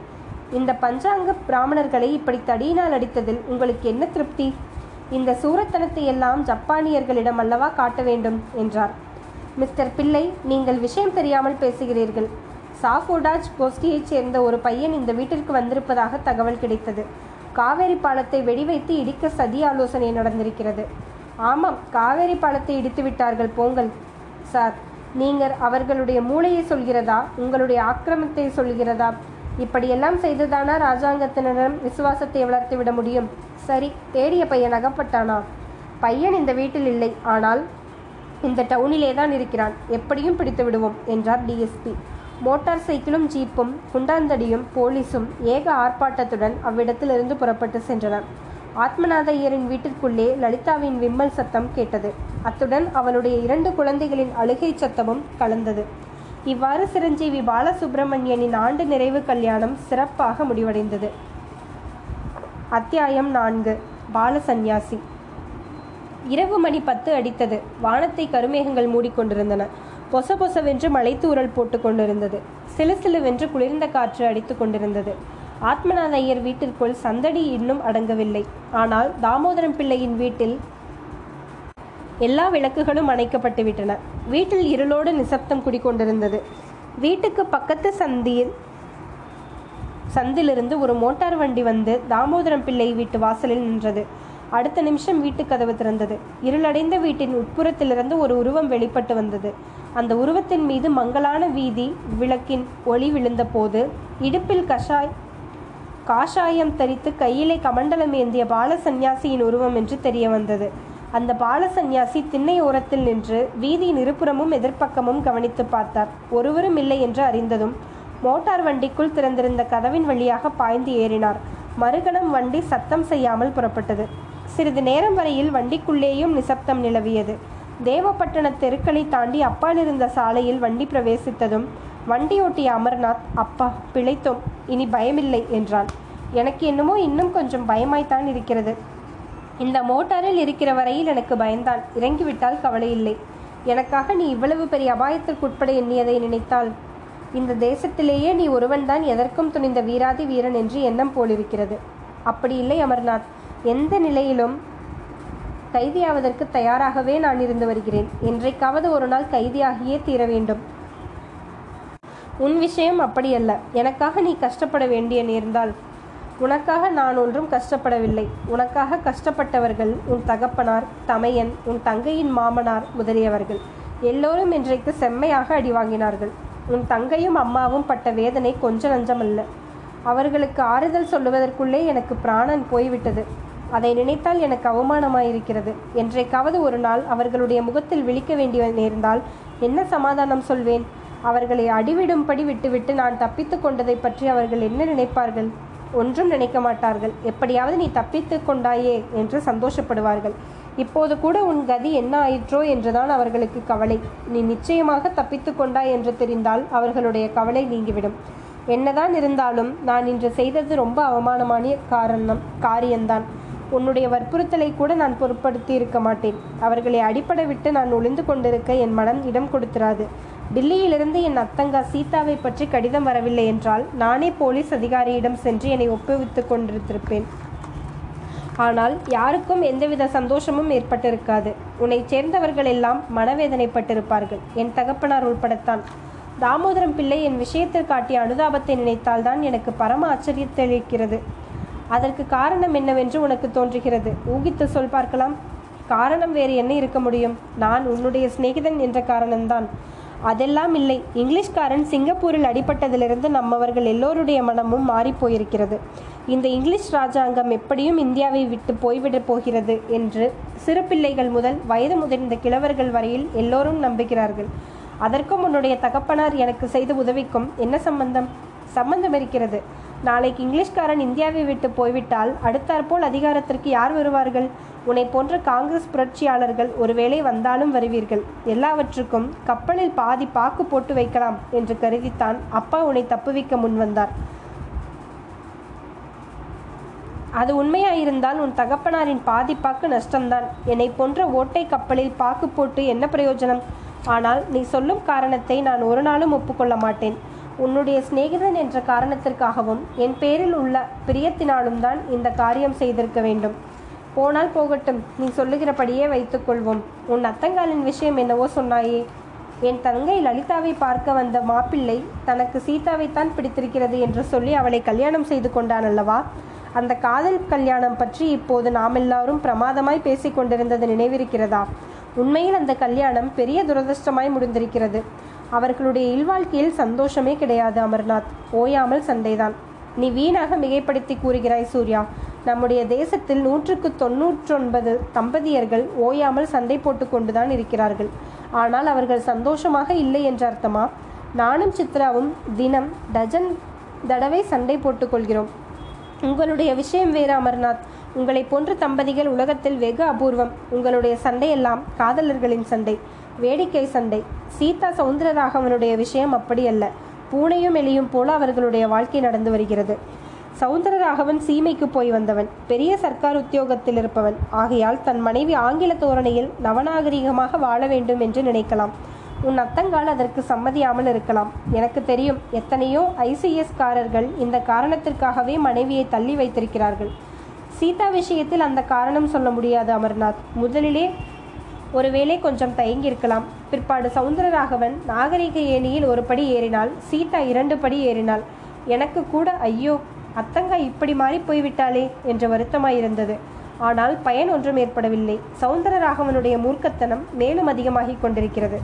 இந்த பஞ்சாங்க பிராமணர்களை இப்படி தடியினால் அடித்ததில் உங்களுக்கு என்ன திருப்தி? இந்த சூரத்தனத்தை எல்லாம் ஜப்பானியர்களிடம் அல்லவா காட்ட வேண்டும் என்றார். மிஸ்டர் பிள்ளை நீங்கள் விஷயம் தெரியாமல் பேசுகிறீர்கள். சாஃபோடாஜ் கோஷ்டியைச் சேர்ந்த ஒரு பையன் இந்த வீட்டிற்கு வந்திருப்பதாக தகவல் கிடைத்தது. காவேரி பாலத்தை வெடிவைத்து இடிக்க சதி ஆலோசனை நடந்திருக்கிறது. ஆமாம் காவேரி பாலத்தை இடித்து விட்டார்கள் போங்கள். சார் நீங்கள் அவர்களுடைய மூளையை சொல்கிறதா? உங்களுடைய ஆக்கிரமத்தை சொல்கிறதா? இப்படியெல்லாம் செய்துதானா ராஜாங்கத்தினரிடம் விசுவாசத்தை வளர்த்து விட முடியும்? சரி தேடிய பையன் அகப்பட்டானா? பையன் இந்த வீட்டில் இல்லை ஆனால் இந்த டவுனிலே தான் இருக்கிறான். எப்படியும் பிடித்து விடுவோம் என்றார் டிஎஸ்பி மோட்டார் சைக்கிளும் ஜீப்பும் குண்டாந்தடியும் போலீஸும் ஏக ஆர்ப்பாட்டத்துடன் அவ்விடத்திலிருந்து புறப்பட்டு சென்றனர். ஆத்மநாத ஐயரின் வீட்டிற்குள்ளே லலிதாவின் விம்மல் சத்தம் கேட்டது. அத்துடன் அவளுடைய இரண்டு குழந்தைகளின் அழுகை சத்தமும் கலந்தது. இவ்வாறு சிரஞ்சீவி பாலசுப்பிரமணியனின் ஆண்டு நிறைவு கல்யாணம் சிறப்பாக முடிவடைந்தது. அத்தியாயம் நான்கு. பாலசந்நியாசி. இரவு மணி பத்து அடித்தது. வானத்தை கருமேகங்கள் மூடிக்கொண்டிருந்தன பொச பொசவென்று மலைத்தூரல் போட்டு கொண்டிருந்தது. சிலு சிலுவென்று குளிர்ந்த காற்று அடித்து கொண்டிருந்தது. ஆத்மநாத ஐயர் வீட்டிற்குள் சந்தடி இன்னும் அடங்கவில்லை. ஆனால் தாமோதரம் பிள்ளையின் வீட்டில் எல்லா விளக்குகளும் அணைக்கப்பட்டு விட்டன வீட்டில் இருளோடு நிசப்தம் குடிக்கொண்டிருந்தது வீட்டுக்கு பக்கத்து சந்தியில் சந்திலிருந்து ஒரு மோட்டார் வண்டி வந்து தாமோதரம் பிள்ளை வீட்டு வாசலில் நின்றது. அடுத்த நிமிஷம் வீட்டு கதவு திறந்தது. இருளடைந்த வீட்டின் உட்புறத்திலிருந்து ஒரு உருவம் வெளிப்பட்டு வந்தது. அந்த உருவத்தின் மீது மங்கலான வீதி விளக்கின் ஒளி விழுந்த போது இடுப்பில் கஷாய் காஷாயம் தரித்து கையிலே கமண்டலம் ஏந்திய பால சந்நியாசியின் உருவம் என்று தெரிய வந்தது. அந்த பால சந்நியாசி திண்ணையோரத்தில் நின்று வீதியின் இருபுறமும் எதிர்ப்பக்கமும் கவனித்து பார்த்தார். ஒருவரும் இல்லை என்று அறிந்ததும் மோட்டார் வண்டிக்குள் திறந்திருந்த கதவின் வழியாக பாய்ந்து ஏறினார். மறுகணம் வண்டி சத்தம் செய்யாமல் புறப்பட்டது. சிறிது நேரம் வரையில் வண்டிக்குள்ளேயும் நிசப்தம் நிலவியது. தேவப்பட்டண தெருக்களை தாண்டி அப்பால் இருந்த சாலையில் வண்டி பிரவேசித்ததும் வண்டியோட்டிய அமர்நாத் அப்பா பிழைத்தோம் இனி பயமில்லை என்றான். எனக்கு என்னமோ இன்னும் கொஞ்சம் பயமாய்த்தான் இருக்கிறது. இந்த மோட்டாரில் இருக்கிற வரையில் எனக்கு பயந்தான். இறங்கிவிட்டால் கவலை இல்லை. எனக்காக நீ இவ்வளவு பெரிய அபாயத்திற்கு உட்பட எண்ணியதை நினைத்தால். இந்த தேசத்திலேயே நீ ஒருவன்தான் எதற்கும் துணிந்த வீராதி வீரன் என்று எண்ணம் போலிருக்கிறது. அப்படி இல்லை அமர்நாத். எந்த நிலையிலும் கைதியாவதற்கு தயாராகவே நான் இருந்து வருகிறேன். என்றைக்காவது ஒரு நாள் கைதியாகியே தீர வேண்டும். உன் விஷயம் அப்படியல்ல எனக்காக நீ கஷ்டப்பட வேண்டிய நேர்ந்தால். உனக்காக நான் ஒன்றும் கஷ்டப்படவில்லை. உனக்காக கஷ்டப்பட்டவர்கள் உன் தகப்பனார் தமையன் உன் தங்கையின் மாமனார் முதலியவர்கள். எல்லோரும் இன்றைக்கு செம்மையாக அடி வாங்கினார்கள். உன் தங்கையும் அம்மாவும் பட்ட வேதனை கொஞ்ச நஞ்சமல்ல. அவர்களுக்கு ஆறுதல் சொல்லுவதற்குள்ளே எனக்கு பிராணன் போய்விட்டது. அதை நினைத்தால் எனக்கு அவமானமாயிருக்கிறது. என்றைக்காவது ஒரு நாள் அவர்களுடைய முகத்தில் விழிக்க வேண்டிய நேர்ந்தால் என்ன சமாதானம் சொல்வேன்? அவர்களை அடிவிடும்படி விட்டுவிட்டு நான் தப்பித்து கொண்டதை பற்றி அவர்கள் என்ன நினைப்பார்கள்? ஒன்றும் நினைக்க மாட்டார்கள். எப்படியாவது நீ தப்பித்து கொண்டாயே என்று சந்தோஷப்படுவார்கள். இப்போது கூட உன் கதி என்ன ஆயிற்றோ என்றுதான் அவர்களுக்கு கவலை. நீ நிச்சயமாக தப்பித்து கொண்டாய் என்று தெரிந்தால் அவர்களுடைய கவலை நீங்கிவிடும். என்னதான் இருந்தாலும் நான் இன்று செய்தது ரொம்ப அவமானமான காரணம் காரியம்தான். உன்னுடைய வற்புறுத்தலை கூட நான் பொருட்படுத்தி இருக்க மாட்டேன். அவர்களை அடிப்படை விட்டு நான் ஒளிந்து கொண்டிருக்க என் மனம் இடம் கொடுத்துராது. டில்லியிலிருந்து என் அத்தங்கா சீதாவை பற்றி கடிதம் வரவில்லை என்றால் நானே போலீஸ் அதிகாரியிடம் சென்று என்னை ஒப்புவித்துக் கொண்டிருந்திருப்பேன் ஆனால் யாருக்கும் எந்தவித சந்தோஷமும் ஏற்பட்டிருக்காது. உன்னை சேர்ந்தவர்கள் எல்லாம் மனவேதனைப்பட்டிருப்பார்கள். என் தகப்பனார் உள்படத்தான். தாமோதரம் பிள்ளை என் விஷயத்தில் காட்டிய அனுதாபத்தை நினைத்தால்தான் எனக்கு பரம ஆச்சரியத்தளிக்கிறது அதற்கு காரணம் என்னவென்று உனக்கு தோன்றுகிறது. ஊகித்து சொல் பார்க்கலாம். காரணம் வேறு என்ன இருக்க முடியும்? நான் உன்னுடைய சிநேகிதன் என்ற காரணம்தான். அதெல்லாம் இல்லை. இங்கிலீஷ்காரன் சிங்கப்பூரில் அடிபட்டதிலிருந்து நம்மவர்கள் எல்லோருடைய மனமும் மாறிப்போயிருக்கிறது. இந்த இங்கிலீஷ் ராஜாங்கம் எப்படியும் இந்தியாவை விட்டு போய்விடப் போகிறது என்று சிறு பிள்ளைகள் முதல் வயது முதிர்ந்த கிழவர்கள் வரையில் எல்லோரும் நம்புகிறார்கள். அதற்கும் உன்னுடைய தகப்பனார் எனக்கு செய்த உதவிக்கும். என்ன சம்பந்தம்? சம்பந்தம் இருக்கிறது. நாளைக்கு இங்கிலீஷ்காரன் இந்தியாவை விட்டு போய்விட்டால் அடுத்தாற்போல் அதிகாரத்திற்கு யார் வருவார்கள்? உன்னை போன்ற காங்கிரஸ் புரட்சியாளர்கள் ஒருவேளை வந்தாலும் வருவீர்கள். எல்லாவற்றுக்கும் கப்பலில் பாதி பாக்கு போட்டு வைக்கலாம் என்று கருதித்தான் அப்பா உன்னை தப்புவிக்க முன்வந்தார் அது உண்மையாயிருந்தால் உன் தகப்பனாரின் பாதி பாக்கு நஷ்டம்தான். என்னை போன்ற ஓட்டை கப்பலில் பாக்கு போட்டு என்ன பிரயோஜனம்? ஆனால் நீ சொல்லும் காரணத்தை நான் ஒரு நாளும் ஒப்புக்கொள்ள மாட்டேன். உன்னுடைய சிநேகிதன் என்ற காரணத்திற்காகவும் என் பேரில் உள்ள பிரியத்தினாலும் தான் இந்த காரியம் செய்திருக்க வேண்டும். போனால் போகட்டும் நீ சொல்லுகிறபடியே வைத்துக்கொள்வோம் உன் அத்தங்காலின் விஷயம் என்னவோ சொன்னாயே. என் தங்கை லலிதாவை பார்க்க வந்த மாப்பிள்ளை தனக்கு சீதாவைத்தான் பிடித்திருக்கிறது என்று சொல்லி அவளை கல்யாணம் செய்து கொண்டான் அல்லவா? அந்த காதல் கல்யாணம் பற்றி இப்போது நாம் எல்லாரும் பிரமாதமாய் பேசிக் கொண்டிருந்தது நினைவிருக்கிறதா? உண்மையில் அந்த கல்யாணம் பெரிய துரதிருஷ்டமாய் முடிந்திருக்கிறது. அவர்களுடைய இல்வாழ்க்கையில் சந்தோஷமே கிடையாது அமர்நாத். ஓயாமல் சண்டைதான். நீ வீணாக மிகைப்படுத்தி கூறுகிறாய் சூர்யா. நம்முடைய தேசத்தில் நூற்றுக்கு தொன்னூற்றொன்பது தம்பதியர்கள் ஓயாமல் சண்டை போட்டு கொண்டுதான் இருக்கிறார்கள். ஆனால் அவர்கள் சந்தோஷமாக இல்லை என்ற அர்த்தமா? நானும் சித்ராவும் தினம் டஜன் தடவை சண்டை போட்டுக் கொள்கிறோம். உங்களுடைய விஷயம் வேறு அமர்நாத். உங்களை போன்ற தம்பதிகள் உலகத்தில் வெகு அபூர்வம். உங்களுடைய சண்டையெல்லாம் காதலர்களின் சண்டை. வேடிக்கை சண்டை. சீதா சவுந்தரராகவனுடைய விஷயம் அப்படியல்ல. பூனையும் எலியும் போல அவர்களுடைய வாழ்க்கை நடந்து வருகிறது. சவுந்தரராகவன் சீமைக்கு போய் வந்தவன். பெரிய சர்க்கார் உத்தியோகத்தில் இருப்பவன். ஆகையால் தன் மனைவி ஆங்கில தோரணையில் நவநாகரிகமாக வாழ வேண்டும் என்று நினைக்கலாம். உன் அத்தங்கால் அதற்கு சம்மதியாமல் இருக்கலாம். எனக்கு தெரியும் எத்தனையோ ஐசிஎஸ் காரர்கள் இந்த காரணத்திற்காகவே மனைவியை தள்ளி வைத்திருக்கிறார்கள். சீதா விஷயத்தில் அந்த காரணம் சொல்ல முடியாது அமர்நாத். முதலிலே ஒருவேளை கொஞ்சம் தயங்கியிருக்கலாம். பிற்பாடு சவுந்தரராகவன் நாகரிக ஏணியில் ஒரு படி ஏறினாள். சீதா இரண்டு படி ஏறினாள். எனக்கு கூட ஐயோ அத்தங்கா இப்படி மாறி போய்விட்டாளே என்று வருத்தமாயிருந்தது. ஆனால் பயன் ஒன்றும் ஏற்படவில்லை. சவுந்தரராகவனுடைய மூர்க்கத்தனம் மேலும் அதிகமாகிக் கொண்டிருக்கிறது.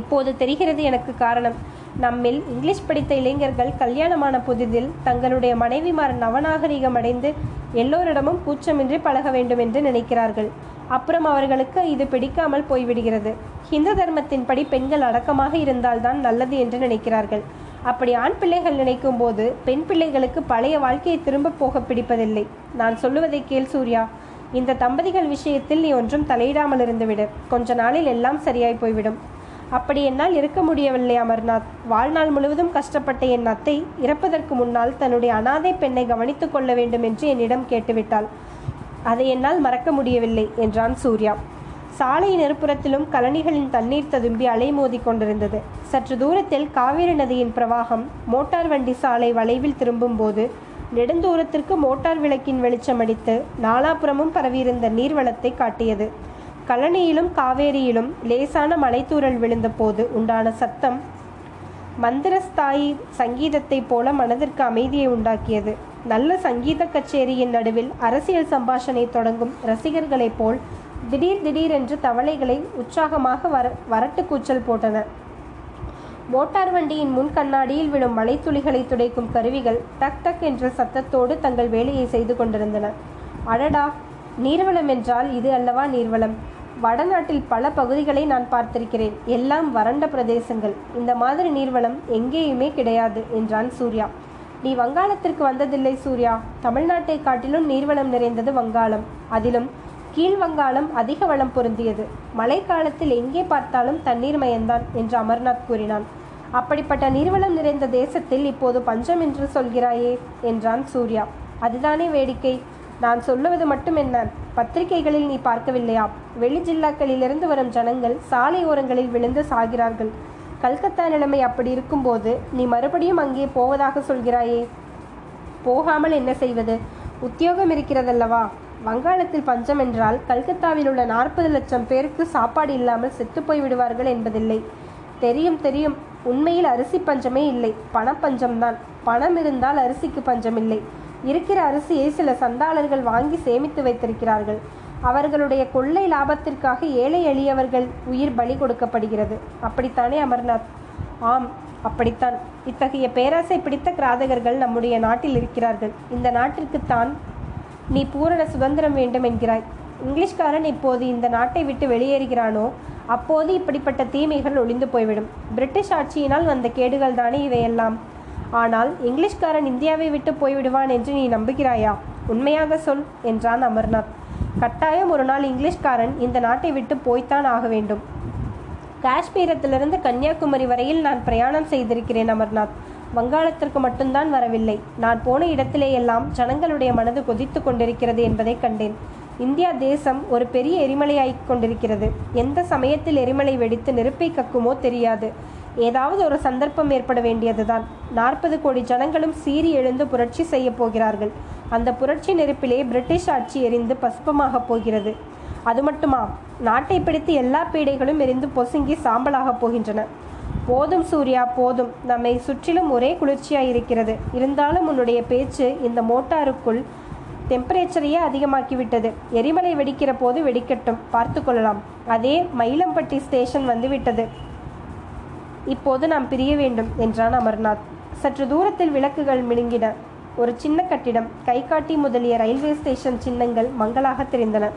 இப்போது தெரிகிறது எனக்கு காரணம். நம்மில் இங்கிலீஷ் படித்த இளைஞர்கள் கல்யாணமான புதிதில் தங்களுடைய மனைவிமார் நவநாகரிகம் அடைந்து எல்லோரிடமும் கூச்சமின்றி பழக வேண்டும் என்று நினைக்கிறார்கள். அப்புறம் அவர்களுக்கு இது பிடிக்காமல் போய்விடுகிறது. ஹிந்து தர்மத்தின்படி பெண்கள் அடக்கமாக இருந்தால்தான் நல்லது என்று நினைக்கிறார்கள். அப்படி ஆண் பிள்ளைகள் நினைக்கும் போது பெண் பிள்ளைகளுக்கு பழைய வாழ்க்கையை திரும்ப போக பிடிப்பதில்லை. நான் சொல்லுவதை கேள் சூர்யா. இந்த தம்பதிகள் விஷயத்தில் நீ ஒன்றும் தலையிடாமல் இருந்துவிடு. கொஞ்ச நாளில் எல்லாம் சரியாய் போய்விடும். அப்படி என்னால் இருக்க முடியவில்லை அமர்நாத். வாழ்நாள் முழுவதும் கஷ்டப்பட்ட என் அத்தை இறப்பதற்கு முன்னால் தன்னுடைய அனாதை பெண்ணை கவனித்துக் கொள்ள வேண்டும் என்று என்னிடம் கேட்டுவிட்டாள். அதை என்னால் மறக்க முடியவில்லை என்றான் சூர்யா. சாலையின் இருபுறத்திலும் கழனிகளின் தண்ணீர் ததும்பி அலைமோதி கொண்டிருந்தது. சற்று தூரத்தில் காவிரி நதியின் பிரவாகம் மோட்டார் வண்டி சாலை வளைவில் திரும்பும்போது நெடுந்தூரத்திற்கு மோட்டார் விளக்கின் வெளிச்சம் அடித்து நாலாபுறமும் பரவியிருந்த நீர்வளத்தை காட்டியது. கழனியிலும் காவேரியிலும் லேசான மலைத்தூரல் விழுந்தபோது உண்டான சத்தம் மந்திரஸ்தாயி சங்கீதத்தைப் போல மனதிற்கு அமைதியை உண்டாக்கியது. நல்ல சங்கீத கச்சேரியின் நடுவில் அரசியல் சம்பாஷணை தொடங்கும் ரசிகர்களைப் போல் திடீர் திடீரென்று தவளைகளை உற்சாகமாக வர வரட்டு கூச்சல் போட்டன. மோட்டார் வண்டியின் முன் கண்ணாடியில் விழும் மலைத்துளிகளை துடைக்கும் கருவிகள் டக் டக் என்ற சத்தத்தோடு தங்கள் வேலையை செய்து கொண்டிருந்தன. அடடா! நீர்வளம் என்றால் இது அல்லவா நீர்வளம்? வடநாட்டில் பல பகுதிகளை நான் பார்த்திருக்கிறேன். எல்லாம் வறண்ட பிரதேசங்கள். இந்த மாதிரி நீர்வளம் எங்கேயுமே கிடையாது என்றான் சூர்யா. நீ வங்காளத்திற்கு வந்ததில்லை சூர்யா. தமிழ்நாட்டை காட்டிலும் நீர்வளம் நிறைந்தது வங்காளம். அதிலும் கீழ் வங்காளம் அதிக வளம் பொருந்தியது. மழைக்காலத்தில் எங்கே பார்த்தாலும் தண்ணீர் மயந்தான் என்று அமர்நாத் கூறினான். அப்படிப்பட்ட நீர்வளம் நிறைந்த தேசத்தில் இப்போது பஞ்சம் என்று சொல்கிறாயே என்றான் சூர்யா. அதுதானே வேடிக்கை. நான் சொல்லுவது மட்டும் என்ன? பத்திரிகைகளில் நீ பார்க்கவில்லையா? வெளி ஜில்லாக்களிலிருந்து வரும் ஜனங்கள் சாலை ஓரங்களில் விழுந்து சாகிறார்கள். கல்கத்தா நிலைமை அப்படி இருக்கும்போது நீ மறுபடியும் அங்கே போவதாக சொல்கிறாயே? போகாமல் என்ன செய்வது? உத்தியோகம் இருக்கிறதல்லவா? வங்காளத்தில் பஞ்சம் என்றால் கல்கத்தாவில் உள்ள நாற்பது லட்சம் பேருக்கு சாப்பாடு இல்லாமல் செத்துப்போய் விடுவார்கள் என்பதில்லை. தெரியும் தெரியும். உண்மையில் அரிசி பஞ்சமே இல்லை. பணப்பஞ்சம்தான். பணம் இருந்தால் அரிசிக்கு பஞ்சம் இல்லை இருக்கிற அரிசியை சில சந்தாளர்கள் வாங்கி சேமித்து வைத்திருக்கிறார்கள். அவர்களுடைய கொள்ளை லாபத்திற்காக ஏழை எளியவர்கள் உயிர் பலி கொடுக்கப்படுகிறது. அப்படித்தானே அமர்நாத்? ஆம் அப்படித்தான். இத்தகைய பேராசை பிடித்த கிராதகர்கள் நம்முடைய நாட்டில் இருக்கிறார்கள். இந்த நாட்டிற்குத்தான் நீ பூரண சுதந்திரம் வேண்டும் என்கிறாய். இங்கிலீஷ்காரன் இப்போது இந்த நாட்டை விட்டு வெளியேறுகிறானோ அப்போது இப்படிப்பட்ட தீமைகள் ஒளிந்து போய்விடும். பிரிட்டிஷ் ஆட்சியினால் வந்த கேடுகள் தானே இவையெல்லாம். ஆனால் இங்கிலீஷ்காரன் இந்தியாவை விட்டு போய்விடுவான் என்று நீ நம்புகிறாயா? உண்மையாக சொல் என்றான் அமர்நாத். கட்டாயம் ஒரு நாள் இங்கிலீஷ்காரன் இந்த நாட்டை விட்டு போய்த்தான் ஆக வேண்டும். காஷ்மீரத்திலிருந்து கன்னியாகுமரி வரையில் நான் பிரயாணம் செய்திருக்கிறேன் அமர்நாத். வங்காளத்திற்கு மட்டும்தான் வரவில்லை. நான் போன இடத்திலேயெல்லாம் ஜனங்களுடைய மனது கொதித்து கொண்டிருக்கிறது என்பதை கண்டேன். இந்தியா தேசம் ஒரு பெரிய எரிமலையாகிக் கொண்டிருக்கிறது. எந்த சமயத்தில் எரிமலை வெடித்து நெருப்பை கக்குமோ தெரியாது. ஏதாவது ஒரு சந்தர்ப்பம் ஏற்பட வேண்டியதுதான். நாற்பது கோடி ஜனங்களும் சீறி எழுந்து புரட்சி செய்ய போகிறார்கள். அந்த புரட்சி நெருப்பிலே பிரிட்டிஷ் ஆட்சி எரிந்து பஸ்பமாகப் போகிறது. அது மட்டுமா? நாட்டை பிடித்து எல்லா பீடைகளும் எரிந்து பொசுங்கி சாம்பலாகப் போகின்றன. போதும் சூர்யா போதும். நம்மை சுற்றிலும் ஒரே குளிர்ச்சியாக இருக்கிறது இருந்தாலும் உன்னுடைய பேச்சு இந்த மோட்டாருக்குள் டெம்பரேச்சரையே அதிகமாக்கிவிட்டது. எரிமலை வெடிக்கிற போது வெடிக்கட்டும். பார்த்து கொள்ளலாம். அதே மயிலம்பட்டி ஸ்டேஷன் வந்துவிட்டது. இப்போது நாம் பிரிய வேண்டும் என்றான் அமர்நாத். சற்று தூரத்தில் விளக்குகள் மினுங்கின. ஒரு சின்ன கட்டிடம் கைகாட்டி முதலிய ரயில்வே ஸ்டேஷன் சின்னங்கள் மங்களாக தெரிந்தன.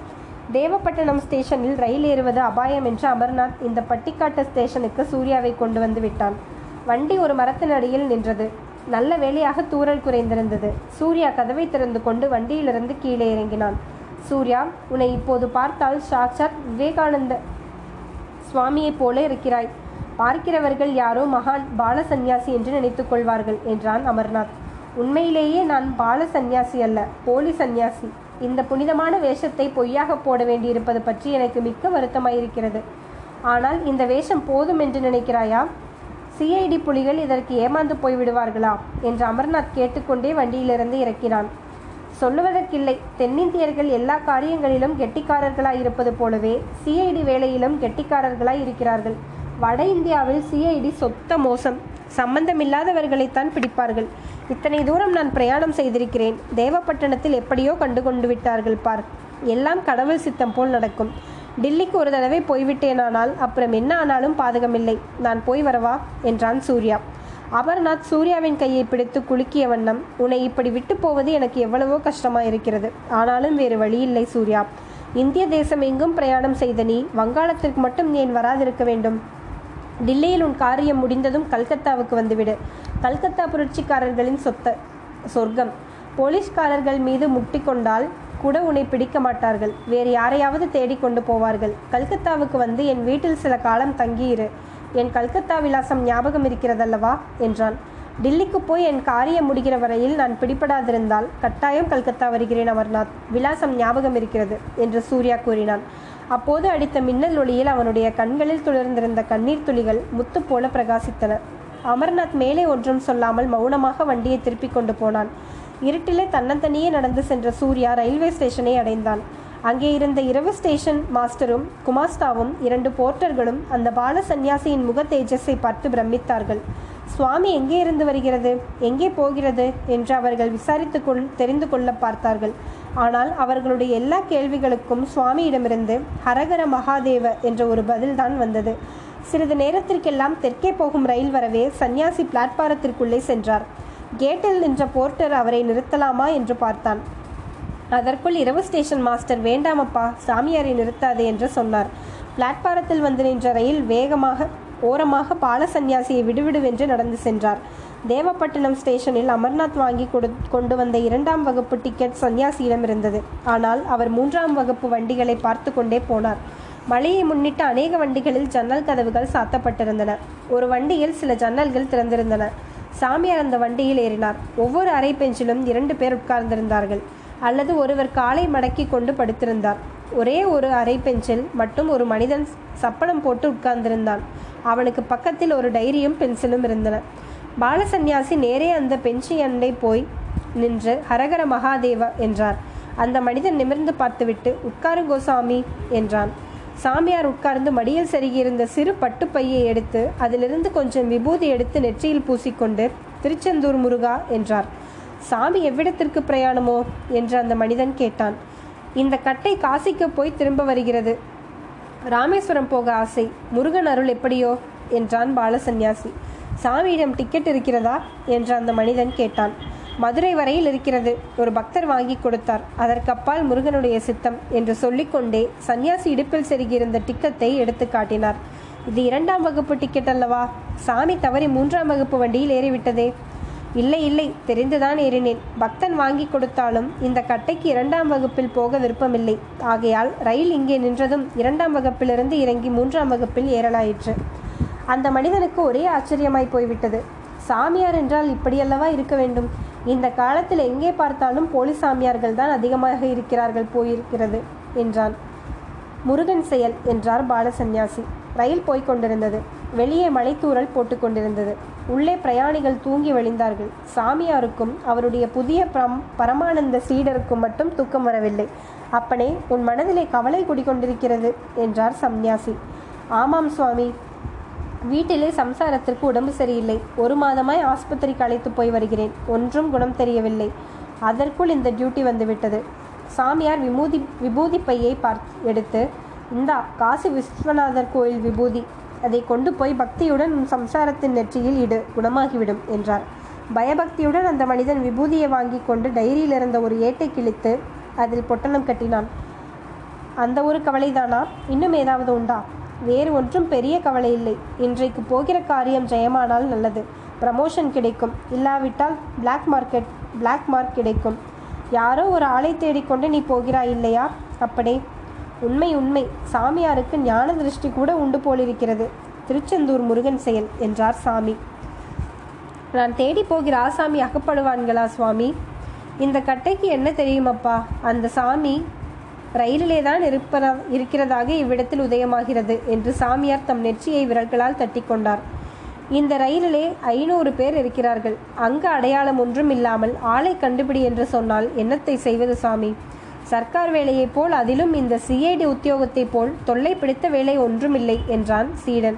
தேவப்பட்டினம் ஸ்டேஷனில் ரயில் ஏறுவது அபாயம் என்று அமர்நாத் இந்த பட்டிக்காட்டு ஸ்டேஷனுக்கு சூர்யாவை கொண்டு வந்து விட்டான். வண்டி ஒரு மரத்தின் அடியில் நின்றது. நல்ல வேலையாக தூறல் குறைந்திருந்தது. சூர்யா கதவை திறந்து கொண்டு வண்டியிலிருந்து கீழே இறங்கினான். சூர்யா உன்னை இப்போது பார்த்தால் சாட்சாத் விவேகானந்த சுவாமியைப் போல இருக்கிறாய். பார்க்கிறவர்கள் யாரோ மகான் பால சந்நியாசி என்று நினைத்துக் கொள்வார்கள் என்றான் அமர்நாத். உண்மையிலேயே நான் பால சந்நியாசி அல்ல போலி சந்நியாசி. இந்த புனிதமான வேஷத்தை பொய்யாக போட வேண்டியிருப்பது பற்றி எனக்கு மிக்க வருத்தமாயிருக்கிறது. ஆனால் இந்த வேஷம் போதும் என்று நினைக்கிறாயா? சிஐடி புலிகள் இதற்கு ஏமாந்து போய்விடுவார்களா? என்று அமர்நாத் கேட்டுக்கொண்டே வண்டியிலிருந்து இறக்கினான். சொல்லுவதற்கில்லை தென்னிந்தியர்கள் எல்லா காரியங்களிலும் கெட்டிக்காரர்களாய் இருப்பது போலவே சிஐடி வேலையிலும் கெட்டிக்காரர்களாய் இருக்கிறார்கள் வட இந்தியாவில் சிஐடி சொத்த மோசம். சம்பந்தமில்லாதவர்களைத்தான் பிடிப்பார்கள். இத்தனை தூரம் நான் பிரயாணம் செய்திருக்கிறேன். தேவப்பட்டணத்தில் எப்படியோ கண்டு கொண்டு விட்டார்கள் பார். எல்லாம் கடவுள் சித்தம் போல் நடக்கும். டில்லிக்கு ஒரு தடவை போய்விட்டேனானால் அப்புறம் என்ன ஆனாலும் பாதகமில்லை. நான் போய் வரவா? என்றான் சூர்யா. அமர்நாத் சூர்யாவின் கையை பிடித்து குலுக்கிய வண்ணம் உன்னை இப்படி விட்டு போவது எனக்கு எவ்வளவோ கஷ்டமா இருக்கிறது ஆனாலும் வேறு வழியில்லை சூர்யா. இந்திய தேசம் எங்கும் பிரயாணம் செய்த நீ வங்காளத்திற்கு மட்டும் ஏன் வராதிருக்க வேண்டும்? டில்லியில் உன் காரியம் முடிந்ததும் கல்கத்தாவுக்கு வந்துவிடு. கல்கத்தா புரட்சிக்காரர்களின் சொத்த சொர்க்கம். போலீஸ்காரர்கள் மீது முட்டிக்கொண்டால் கூட உன்னை பிடிக்க மாட்டார்கள். வேறு யாரையாவது தேடிக்கொண்டு போவார்கள். கல்கத்தாவுக்கு வந்து என் வீட்டில் சில காலம் தங்கியிரு. என் கல்கத்தா விலாசம் ஞாபகம் இருக்கிறதல்லவா? என்றான். டில்லிக்கு போய் என் காரியம் முடிகிற வரையில் நான் பிடிபடாதிருந்தால் கட்டாயம் கல்கத்தா வருகிறேன் அமர்நாத். விலாசம் ஞாபகம் இருக்கிறது என்று சூர்யா கூறினான். அப்போது அடித்த மின்னல் ஒளியில் அவனுடைய கண்களில் துளிர்ந்திருந்த கண்ணீர் துளிகள் முத்து போல பிரகாசித்தன. அமர்நாத் மேலே ஒன்றும் சொல்லாமல் மௌனமாக வண்டியை திருப்பிக் கொண்டு போனான். இருட்டிலே தன்னந்தனியே நடந்து சென்ற சூர்யா ரயில்வே ஸ்டேஷனை அடைந்தான். அங்கே இருந்த இரவு ஸ்டேஷன் மாஸ்டரும் குமாஸ்தாவும் இரண்டு போர்ட்டர்களும் அந்த பால சந்நியாசியின் முக தேஜஸை பார்த்து பிரமித்தார்கள். சுவாமி எங்கே இருந்து வருகிறது? எங்கே போகிறது? என்று அவர்கள் விசாரித்து கொள் தெரிந்து கொள்ள பார்த்தார்கள். ஆனால் அவர்களுடைய எல்லா கேள்விகளுக்கும் சுவாமியிடமிருந்து ஹரகர மகாதேவ என்ற ஒரு பதில்தான் வந்தது. சிறிது நேரத்திற்கெல்லாம் தெற்கே போகும் ரயில் வரவே சந்நியாசி பிளாட்பாரத்திற்குள்ளே சென்றார். கேட்டில் நின்ற போர்ட்டர் அவரை நிறுத்தலாமா என்று பார்த்தான். அதற்குள் இரவு ஸ்டேஷன் மாஸ்டர் வேண்டாமப்பா சாமியாரை நிறுத்தாதே என்று சொன்னார். பிளாட்பாரத்தில் வந்து நின்ற ரயில் வேகமாக ஓரமாக பால சந்நியாசியை விடுவிடுவென்று நடந்து சென்றார். தேவப்பட்டினம் ஸ்டேஷனில் அமர்நாத் வாங்கி கொடு கொண்டு வந்த இரண்டாம் வகுப்பு டிக்கெட் சந்நியாசியிடம் இருந்தது. ஆனால் அவர் மூன்றாம் வகுப்பு வண்டிகளை பார்த்து கொண்டே போனார். மழையை முன்னிட்டு அநேக வண்டிகளில் ஜன்னல் கதவுகள் சாத்தப்பட்டிருந்தன. ஒரு வண்டியில் சில ஜன்னல்கள் திறந்திருந்தன. சாமியார் அந்த வண்டியில் ஏறினார். ஒவ்வொரு அரை பெஞ்சிலும் இரண்டு பேர் உட்கார்ந்திருந்தார்கள். அல்லது ஒருவர் காலை மடக்கி கொண்டு படுத்திருந்தார். ஒரே ஒரு அரை பெஞ்சில் மட்டும் ஒரு மனிதன் சப்பனம் போட்டு உட்கார்ந்திருந்தான். அவனுக்கு பக்கத்தில் ஒரு டைரியும் பென்சிலும் இருந்தன. பாலசந்நியாசி நேரே அந்த பெஞ்சி அண்டை போய் நின்று ஹரகர மகாதேவ என்றார். அந்த மனிதன் நிமிர்ந்து பார்த்துவிட்டு உட்காருங்கோ சாமி என்றான். சாமியார் உட்கார்ந்து மடியில் செருகியிருந்த சிறு பட்டுப்பையை எடுத்து அதிலிருந்து கொஞ்சம் விபூதி எடுத்து நெற்றியில் பூசிக்கொண்டு திருச்செந்தூர் முருகா என்றார். சாமி எவ்விடத்திற்கு பிரயாணமோ? என்று அந்த மனிதன் கேட்டான். இந்த கட்டை காசிக்கு போய் திரும்ப வருகிறது. ராமேஸ்வரம் போக ஆசை. முருகன் அருள் எப்படியோ? என்றான் பாலசன்யாசி சாமியிடம் டிக்கெட் இருக்கிறதா? என்று அந்த மனிதன் கேட்டான். மதுரை வரையில் இருக்கிறது. ஒரு பக்தர் வாங்கி கொடுத்தார். அதற்கப்பால் முருகனுடைய சித்தம் என்று சொல்லிக்கொண்டே சந்நியாசி இடுப்பில் செருகியிருந்த டிக்கெட்டை எடுத்து காட்டினார். இது இரண்டாம் வகுப்பு டிக்கெட் அல்லவா? சாமி தவறி மூன்றாம் வகுப்பு வண்டியில் ஏறிவிட்டதே. இல்லை இல்லை தெரிந்துதான் ஏறினேன். பக்தன் வாங்கி கொடுத்தாலும் இந்த கட்டைக்கு இரண்டாம் வகுப்பில் போக விருப்பமில்லை. ஆகையால் ரயில் இங்கே நின்றதும் இரண்டாம் வகுப்பிலிருந்து இறங்கி மூன்றாம் வகுப்பில் ஏறலாயிற்று. அந்த மனிதனுக்கு ஒரே ஆச்சரியமாய் போய்விட்டது. சாமியார் என்றால் இப்படியல்லவா இருக்க வேண்டும்? இந்த காலத்தில் எங்கே பார்த்தாலும் போலி சாமியார்கள் தான் அதிகமாக இருக்கிறார்கள் போயிருக்கிறது என்றான். முருகன் செயல் என்றார் பாலசன்யாசி ரயில் போய்க் கொண்டிருந்தது. வெளியே போட்டு போட்டுக்கொண்டிருந்தது உள்ளே பிரயாணிகள் தூங்கி வழிந்தார்கள். சாமியாருக்கும் அவருடைய புதிய பரம் பரமானந்த சீடருக்கும் மட்டும் தூக்கம் வரவில்லை. அப்பனே உன் மனதிலே கவலை குடிக்கொண்டிருக்கிறது என்றார் சந்நியாசி. ஆமாம் சுவாமி. வீட்டிலே சம்சாரத்திற்கு உடம்பு சரியில்லை. ஒரு மாதமாய் ஆஸ்பத்திரிக்கு அழைத்து போய் வருகிறேன். ஒன்றும் குணம் தெரியவில்லை. அதற்குள் இந்த டியூட்டி வந்துவிட்டது. சாமியார் விமூதி விபூதி பையை பார்த்து எடுத்து இந்தா காசி விஸ்வநாதர் கோயில் விபூதி. அதை கொண்டு போய் பக்தியுடன் உன் சம்சாரத்தின் நெற்றியில் இடு குணமாகிவிடும் என்றார். பயபக்தியுடன் அந்த மனிதன் விபூதியை வாங்கி கொண்டு டைரியில் இருந்த ஒரு ஏட்டை கிழித்து அதில் பொட்டணம் கட்டினான். அந்த ஒரு கவலைதானா? இன்னும் ஏதாவது உண்டா? வேறு ஒன்றும் பெரிய கவலை இல்லை. இன்றைக்கு போகிற காரியம் ஜெயமானால் நல்லது. ப்ரமோஷன் கிடைக்கும். இல்லாவிட்டால் பிளாக் மார்க்கெட் பிளாக் மார்க் கிடைக்கும். யாரோ ஒரு ஆளை தேடிக்கொண்டு நீ போகிறாய் இல்லையா? அப்படி உண்மை உண்மை. சாமியாருக்கு ஞான திருஷ்டி கூட உண்டு போலிருக்கிறது. திருச்செந்தூர் முருகன் செயல் என்றார் சாமி. நான் தேடி போகிற ஆசாமி அகப்படுவான்களா சுவாமி? இந்த கட்டைக்கு என்ன தெரியுமப்பா? அந்த சாமி ரயிலிலே தான் இருப்பதா இருக்கிறதாக இவ்விடத்தில் உதயமாகிறது என்று சாமியார் தம் நெற்றியை விரல்களால் தட்டி கொண்டார் இந்த ரயிலிலே ஐநூறு பேர் இருக்கிறார்கள். அங்கு அடையாளம் ஒன்றும் இல்லாமல் ஆளை கண்டுபிடி என்று சொன்னால் என்னத்தை செய்வது சாமி? சர்க்கார் வேலையைப் போல் அதிலும் இந்த சிஐடி உத்தியோகத்தைப் போல் தொல்லை பிடித்த வேலை ஒன்றுமில்லை என்றான் சீடன்.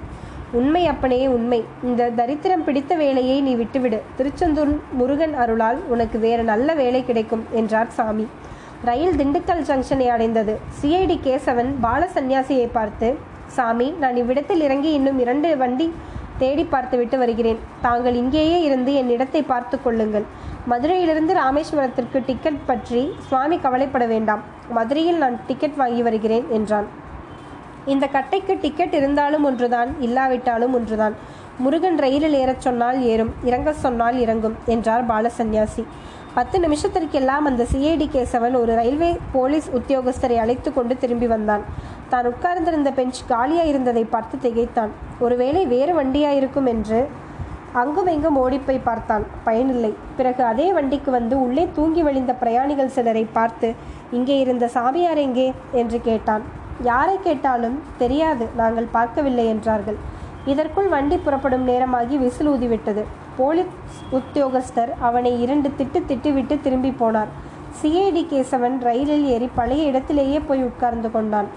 உண்மை அப்பனே உண்மை. இந்த தரித்திரம் பிடித்த வேலையை நீ விட்டுவிடு. திருச்செந்தூர் முருகன் அருளால் உனக்கு வேறு நல்ல வேலை கிடைக்கும் என்றார் சாமி. ரயில் திண்டுக்கல் ஜங்ஷனை அடைந்தது. சிஐடி கேசவன் பால சந்நியாசியை பார்த்து சாமி நான் இவ்விடத்தில் இறங்கி இன்னும் இரண்டு வண்டி தேடி பார்த்துவிட்டு வருகிறேன். தாங்கள் இங்கேயே இருந்து என் இடத்தை பார்த்து கொள்ளுங்கள். மதுரையிலிருந்து ராமேஸ்வரத்திற்கு டிக்கெட் பற்றி சுவாமி கவலைப்பட வேண்டாம். மதுரையில் நான் டிக்கெட் வாங்கி வருகிறேன் என்றான். இந்த கட்டைக்கு டிக்கெட் இருந்தாலும் ஒன்றுதான் இல்லாவிட்டாலும் ஒன்றுதான். முருகன் ரயிலில் ஏறச் சொன்னால் ஏறும் இறங்க சொன்னால் இறங்கும் என்றார் பாலசன்யாசி பத்து நிமிஷத்திற்கெல்லாம் அந்த சிஐடி கேசவன் ஒரு ரயில்வே போலீஸ் உத்தியோகஸ்தரை அழைத்து கொண்டு திரும்பி வந்தான். தான் உட்கார்ந்திருந்த பெஞ்ச் காலியாக இருந்ததை பார்த்து திகைத்தான். ஒருவேளை வேறு வண்டியாக இருக்கும் என்று அங்கும் எங்கும் ஓடிப்போய் பார்த்தான். பயனில்லை. பிறகு அதே வண்டிக்கு வந்து உள்ளே தூங்கி வழிந்த பிரயாணிகள் சிலரை பார்த்து இங்கே இருந்த சாமியார் எங்கே? என்று கேட்டான். யாரை கேட்டாலும் தெரியாது. நாங்கள் பார்க்கவில்லை என்றார்கள். இதற்குள் வண்டி புறப்படும் நேரமாகி விசில் ஊதிவிட்டது. போலீஸ் உத்தியோகஸ்தர் அவனை இரண்டு திட்டு திட்டுவிட்டு திரும்பி போனார் சிஐடி கேசவன் ரயிலில் ஏறி பழைய இடத்திலேயே போய் உட்கார்ந்து கொண்டான்.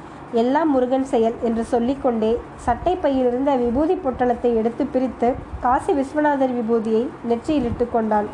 எல்லாம் முருகன் செயல் என்று சொல்லிக்கொண்டே சட்டை பையிலிருந்த விபூதி பொட்டலத்தை எடுத்து பிரித்து காசி விஸ்வநாதர் விபூதியை நெற்றியிலிட்டு கொண்டான்.